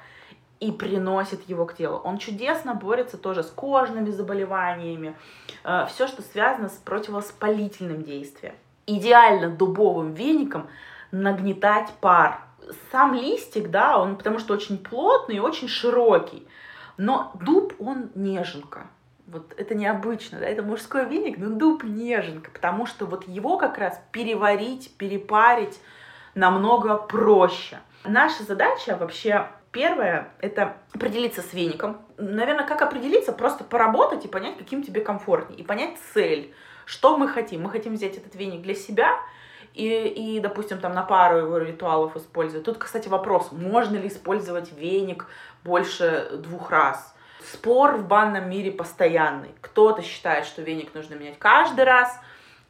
и приносит его к телу. Он чудесно борется тоже с кожными заболеваниями, э, все, что связано с противовоспалительным действием. Идеально дубовым веником нагнетать пар. Сам листик, да, он потому что очень плотный и очень широкий, но дуб, он неженка. Вот это необычно, да, это мужской веник, но дуб неженка, потому что вот его как раз переварить, перепарить намного проще. Наша задача вообще первое — это определиться с веником. Наверное, как определиться? Просто поработать и понять, каким тебе комфортнее, и понять цель, что мы хотим. Мы хотим взять этот веник для себя, и, и, допустим, там на пару его ритуалов использовать. Тут, кстати, вопрос, можно ли использовать веник больше двух раз? Спор в банном мире постоянный. Кто-то считает, что веник нужно менять каждый раз,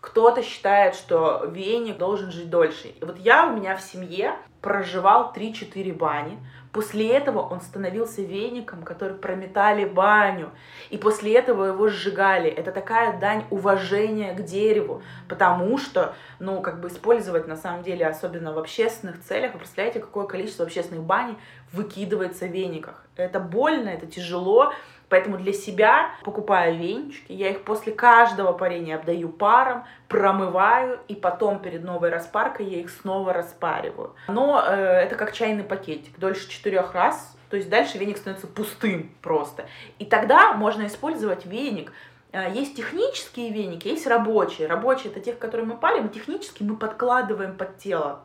кто-то считает, что веник должен жить дольше. И вот я у меня в семье проживал 3-4 бани. После этого он становился веником, который прометали баню. И после этого его сжигали. Это такая дань уважения к дереву. Потому что, ну, как бы использовать на самом деле, особенно в общественных целях, вы представляете, какое количество общественных бань выкидывается в вениках. Это больно, это тяжело. Поэтому для себя покупаю венчики, я их после каждого парения обдаю паром, промываю, и потом перед новой распаркой я их снова распариваю. Но э, это как чайный пакетик, дольше четырех раз, то есть дальше веник становится пустым просто. И тогда можно использовать веник э, есть технические веники, есть рабочие. Рабочие это тех, которые мы парим, и технические мы подкладываем под тело.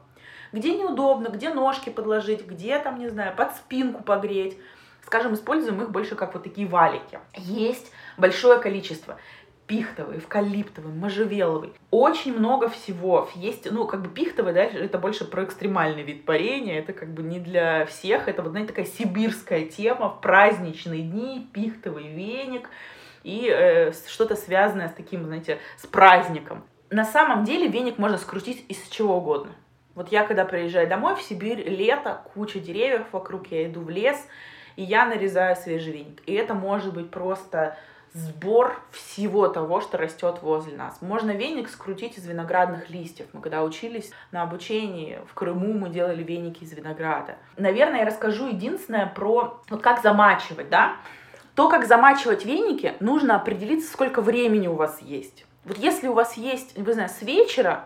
Где неудобно, где ножки подложить, где там, не знаю, под спинку погреть скажем, используем их больше как вот такие валики. Есть большое количество. пихтовый, эвкалиптовый, можжевеловый. Очень много всего. Есть, ну, как бы пихтовый, да, это больше про экстремальный вид парения, это как бы не для всех, это вот, знаете, такая сибирская тема, в праздничные дни, пихтовый веник и э, что-то связанное с таким, знаете, с праздником. На самом деле веник можно скрутить из чего угодно. Вот я, когда приезжаю домой в Сибирь, лето, куча деревьев вокруг, я иду в лес, и я нарезаю свежий веник. И это может быть просто сбор всего того, что растет возле нас. Можно веник скрутить из виноградных листьев. Мы когда учились на обучении в Крыму, мы делали веники из винограда. Наверное, я расскажу единственное про вот как замачивать, да? То, как замачивать веники, нужно определиться, сколько времени у вас есть. Вот если у вас есть, вы знаете, с вечера,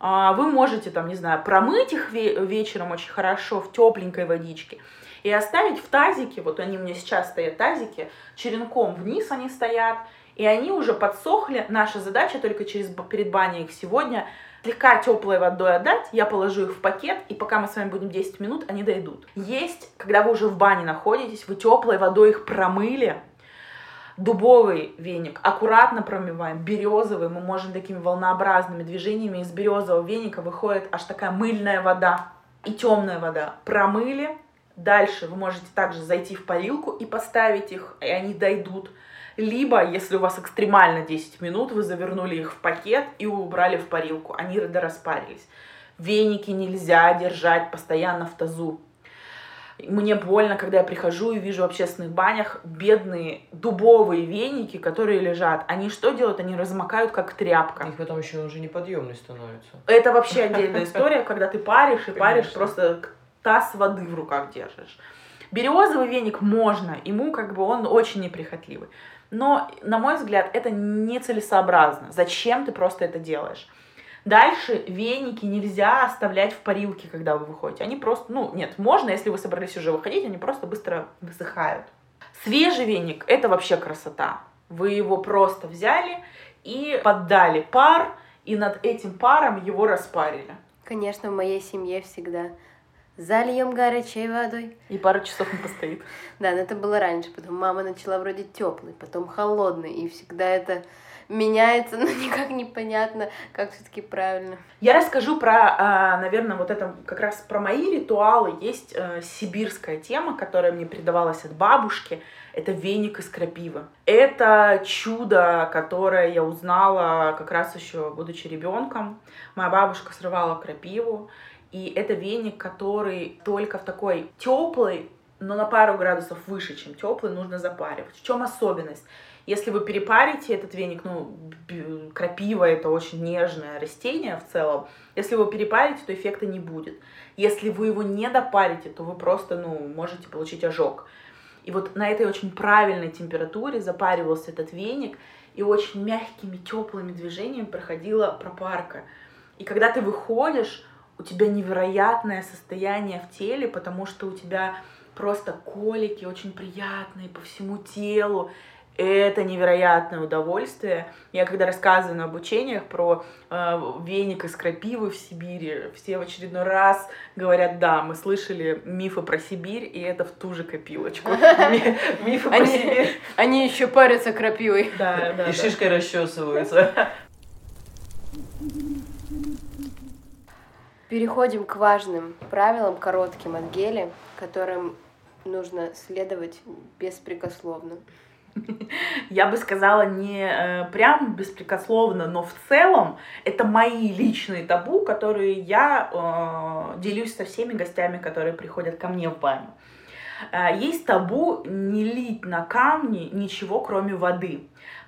а, вы можете там, не знаю, промыть их вечером очень хорошо в тепленькой водичке и оставить в тазике, вот они у меня сейчас стоят тазики, черенком вниз они стоят, и они уже подсохли. Наша задача только через, перед баней их сегодня слегка теплой водой отдать, я положу их в пакет, и пока мы с вами будем 10 минут, они дойдут. Есть, когда вы уже в бане находитесь, вы теплой водой их промыли, дубовый веник аккуратно промываем, березовый, мы можем такими волнообразными движениями из березового веника выходит аж такая мыльная вода и темная вода. Промыли, Дальше вы можете также зайти в парилку и поставить их, и они дойдут. Либо, если у вас экстремально 10 минут, вы завернули их в пакет и убрали в парилку. Они распарились. Веники нельзя держать постоянно в тазу. Мне больно, когда я прихожу и вижу в общественных банях бедные дубовые веники, которые лежат. Они что делают? Они размокают, как тряпка. Их потом еще уже неподъемный становится. Это вообще отдельная история, когда ты паришь и (laughs) паришь просто таз воды в руках держишь. Березовый веник можно, ему как бы он очень неприхотливый. Но, на мой взгляд, это нецелесообразно. Зачем ты просто это делаешь? Дальше веники нельзя оставлять в парилке, когда вы выходите. Они просто, ну, нет, можно, если вы собрались уже выходить, они просто быстро высыхают. Свежий веник – это вообще красота. Вы его просто взяли и поддали пар, и над этим паром его распарили. Конечно, в моей семье всегда зальем горячей водой. И пару часов он постоит. Да, но это было раньше. Потом мама начала вроде теплый, потом холодный. И всегда это меняется, (laughs) но никак непонятно, как все-таки правильно. Я расскажу про, а, наверное, вот это как раз про мои ритуалы. Есть э, сибирская тема, которая мне передавалась от бабушки. Это веник из крапивы. Это чудо, которое я узнала как раз еще будучи ребенком. Моя бабушка срывала крапиву, и это веник, который только в такой теплый, но на пару градусов выше, чем теплый, нужно запаривать. В чем особенность? Если вы перепарите этот веник, ну, крапива это очень нежное растение в целом, если вы перепарите, то эффекта не будет. Если вы его не допарите, то вы просто, ну, можете получить ожог. И вот на этой очень правильной температуре запаривался этот веник, и очень мягкими, теплыми движениями проходила пропарка. И когда ты выходишь, у тебя невероятное состояние в теле, потому что у тебя просто колики очень приятные по всему телу. Это невероятное удовольствие. Я когда рассказываю на обучениях про э, веник из крапивы в Сибири, все в очередной раз говорят, да, мы слышали мифы про Сибирь, и это в ту же копилочку. (laughs) Мифы про Сибирь. Они еще парятся крапивой. Да, да. И шишкой расчесываются. (laughs) Переходим к важным правилам, коротким от гели, которым нужно следовать беспрекословно. (laughs) Я бы сказала не э, прям беспрекословно, но в целом это мои личные табу, которые я э, делюсь со всеми гостями, которые приходят ко мне в баню. Э, есть табу не лить на камни ничего, кроме воды.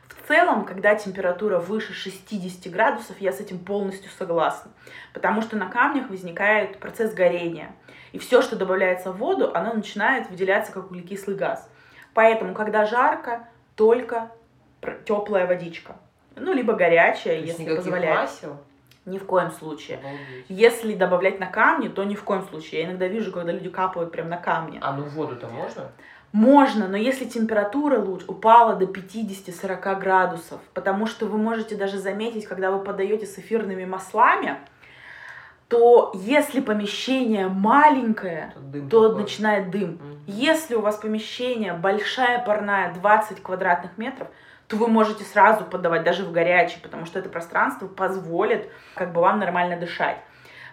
В целом, когда температура выше 60 градусов, я с этим полностью согласна, потому что на камнях возникает процесс горения, и все, что добавляется в воду, оно начинает выделяться как углекислый газ. Поэтому, когда жарко, только теплая водичка, ну, либо горячая, То если позволяет. Масел? Ни в коем случае. Обалдеть. Если добавлять на камни, то ни в коем случае. Я иногда вижу, когда люди капают прям на камни. А ну воду-то можно? Можно, но если температура лучше упала до 50-40 градусов, потому что вы можете даже заметить, когда вы подаете с эфирными маслами, то если помещение маленькое, то, дым то начинает дым. Mm-hmm. Если у вас помещение большая парная, 20 квадратных метров, то вы можете сразу подавать даже в горячий, потому что это пространство позволит как бы вам нормально дышать.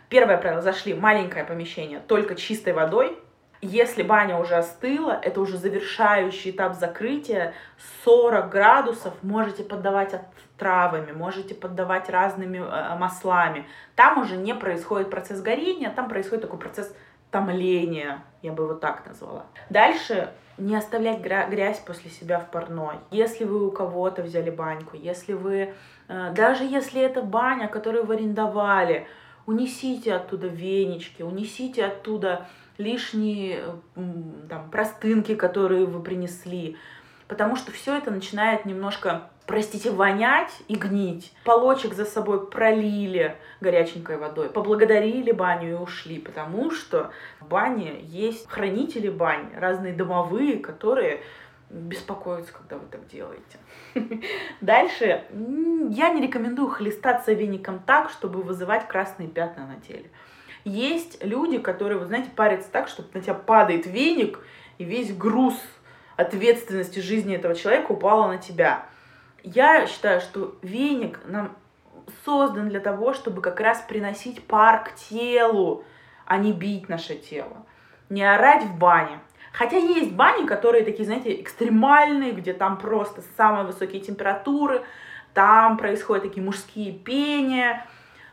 Первое правило, зашли маленькое помещение, только чистой водой. Если баня уже остыла, это уже завершающий этап закрытия, 40 градусов можете поддавать травами, можете поддавать разными э, маслами. Там уже не происходит процесс горения, там происходит такой процесс томления, я бы его так назвала. Дальше не оставлять грязь после себя в парной. Если вы у кого-то взяли баньку, если вы, э, даже если это баня, которую вы арендовали, унесите оттуда венички, унесите оттуда лишние там, простынки, которые вы принесли, потому что все это начинает немножко простите, вонять и гнить. Полочек за собой пролили горяченькой водой, поблагодарили баню и ушли, потому что в бане есть хранители бань, разные домовые, которые беспокоятся, когда вы так делаете. (laughs) Дальше я не рекомендую хлестаться веником так, чтобы вызывать красные пятна на теле. Есть люди, которые, вы знаете, парятся так, что на тебя падает веник, и весь груз ответственности жизни этого человека упала на тебя. Я считаю, что веник нам создан для того, чтобы как раз приносить пар к телу, а не бить наше тело. Не орать в бане. Хотя есть бани, которые такие, знаете, экстремальные, где там просто самые высокие температуры, там происходят такие мужские пения,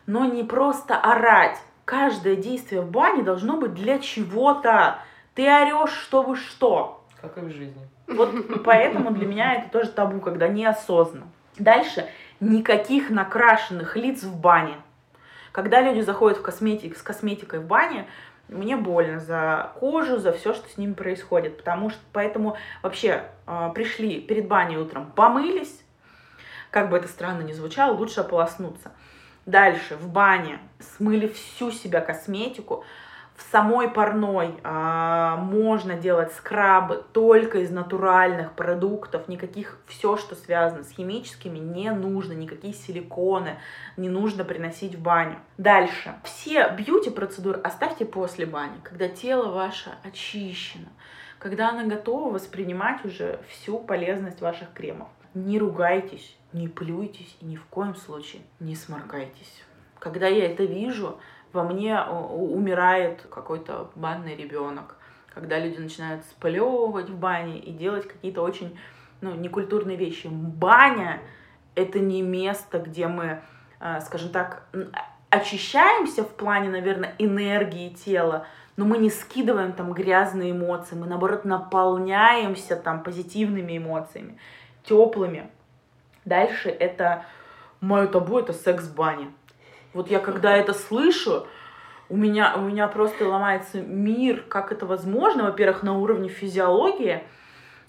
но не просто орать. Каждое действие в бане должно быть для чего-то. Ты орешь, чтобы что. Как и в жизни. Вот поэтому для меня это тоже табу, когда неосознанно. Дальше. Никаких накрашенных лиц в бане. Когда люди заходят в косметик, с косметикой в бане, мне больно за кожу, за все, что с ними происходит. Потому что поэтому вообще э, пришли перед баней утром, помылись, как бы это странно ни звучало, лучше ополоснуться. Дальше в бане смыли всю себя косметику, в самой парной а, можно делать скрабы только из натуральных продуктов, никаких, все, что связано с химическими, не нужно, никакие силиконы не нужно приносить в баню. Дальше. Все бьюти-процедуры оставьте после бани, когда тело ваше очищено, когда оно готово воспринимать уже всю полезность ваших кремов. Не ругайтесь, не плюйтесь и ни в коем случае не сморкайтесь. Когда я это вижу, во мне э, умирает какой-то банный ребенок, когда люди начинают сплевывать в бане и делать какие-то очень ну, некультурные вещи. Баня — это не место, где мы, э, скажем так, очищаемся в плане, наверное, энергии тела, но мы не скидываем там грязные эмоции, мы, наоборот, наполняемся там позитивными эмоциями, теплыми. Дальше это мое табу, это секс в бане. Вот я когда это слышу, у меня, у меня просто ломается мир, как это возможно, во-первых, на уровне физиологии,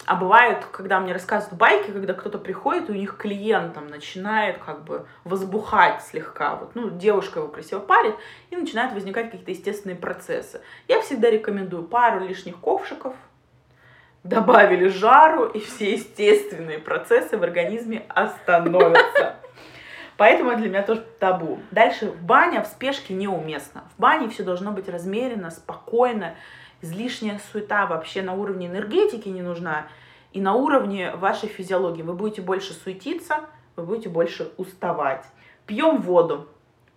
а бывает, когда мне рассказывают байки, когда кто-то приходит, и у них клиент там начинает как бы возбухать слегка. Вот, ну, девушка его красиво парит, и начинают возникать какие-то естественные процессы. Я всегда рекомендую пару лишних ковшиков, добавили жару, и все естественные процессы в организме остановятся. Поэтому для меня тоже табу. Дальше, баня в спешке неуместно. В бане все должно быть размеренно, спокойно. Излишняя суета вообще на уровне энергетики не нужна. И на уровне вашей физиологии. Вы будете больше суетиться, вы будете больше уставать. Пьем воду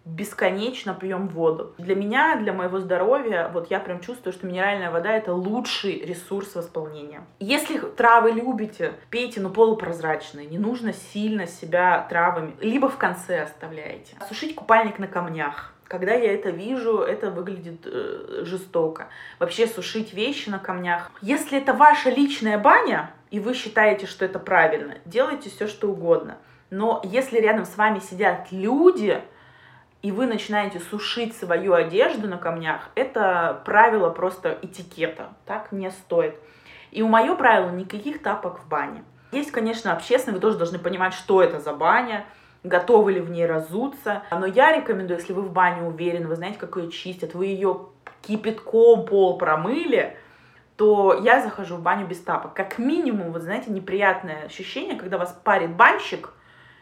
бесконечно пьем воду. Для меня, для моего здоровья, вот я прям чувствую, что минеральная вода это лучший ресурс восполнения. Если травы любите, пейте, но полупрозрачные. Не нужно сильно себя травами. Либо в конце оставляете. Сушить купальник на камнях. Когда я это вижу, это выглядит э, жестоко. Вообще сушить вещи на камнях. Если это ваша личная баня, и вы считаете, что это правильно, делайте все, что угодно. Но если рядом с вами сидят люди, и вы начинаете сушить свою одежду на камнях, это правило просто этикета, так не стоит. И у мое правило никаких тапок в бане. Есть, конечно, общественные, вы тоже должны понимать, что это за баня, готовы ли в ней разуться. Но я рекомендую, если вы в бане уверены, вы знаете, как ее чистят, вы ее кипятком пол промыли, то я захожу в баню без тапок. Как минимум, вы знаете, неприятное ощущение, когда вас парит банщик,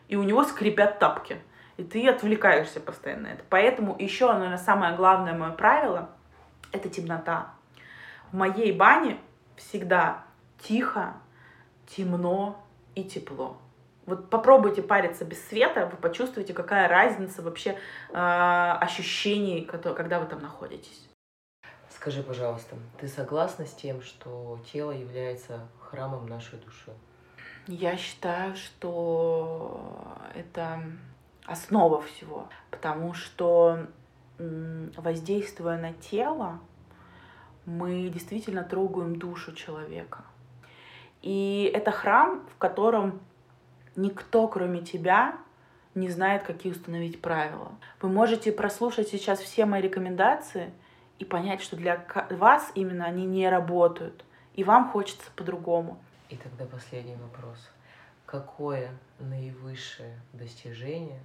и у него скрипят тапки и ты отвлекаешься постоянно на это. Поэтому еще, наверное, самое главное мое правило — это темнота. В моей бане всегда тихо, темно и тепло. Вот попробуйте париться без света, вы почувствуете, какая разница вообще э, ощущений, когда вы там находитесь. Скажи, пожалуйста, ты согласна с тем, что тело является храмом нашей души? Я считаю, что это основа всего, потому что воздействуя на тело, мы действительно трогаем душу человека. И это храм, в котором никто, кроме тебя, не знает, какие установить правила. Вы можете прослушать сейчас все мои рекомендации и понять, что для вас именно они не работают, и вам хочется по-другому. И тогда последний вопрос. Какое наивысшее достижение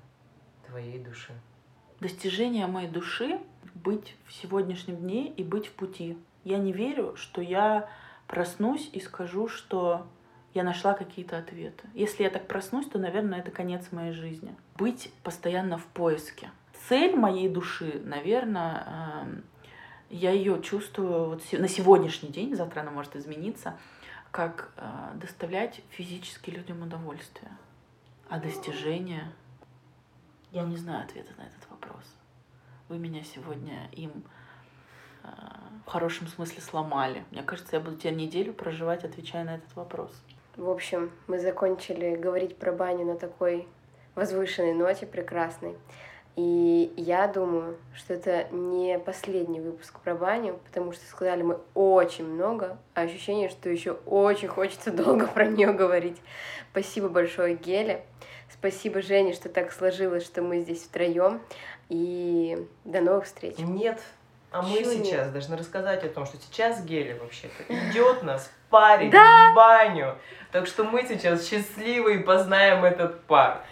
твоей души? Достижение моей души — быть в сегодняшнем дне и быть в пути. Я не верю, что я проснусь и скажу, что я нашла какие-то ответы. Если я так проснусь, то, наверное, это конец моей жизни. Быть постоянно в поиске. Цель моей души, наверное, эм, я ее чувствую вот на сегодняшний день, завтра она может измениться, как э, доставлять физически людям удовольствие. А достижение? Я не знаю ответа на этот вопрос. Вы меня сегодня им э, в хорошем смысле сломали. Мне кажется, я буду теперь неделю проживать, отвечая на этот вопрос. В общем, мы закончили говорить про баню на такой возвышенной ноте прекрасной. И я думаю, что это не последний выпуск про баню, потому что сказали мы очень много, а ощущение, что еще очень хочется долго (laughs) про нее говорить. Спасибо большое, Геле. Спасибо, Жене, что так сложилось, что мы здесь втроем. И до новых встреч. Нет, а мы Чего сейчас нет? должны рассказать о том, что сейчас Геля вообще-то идет нас парить да? в баню. Так что мы сейчас счастливы и познаем этот пар.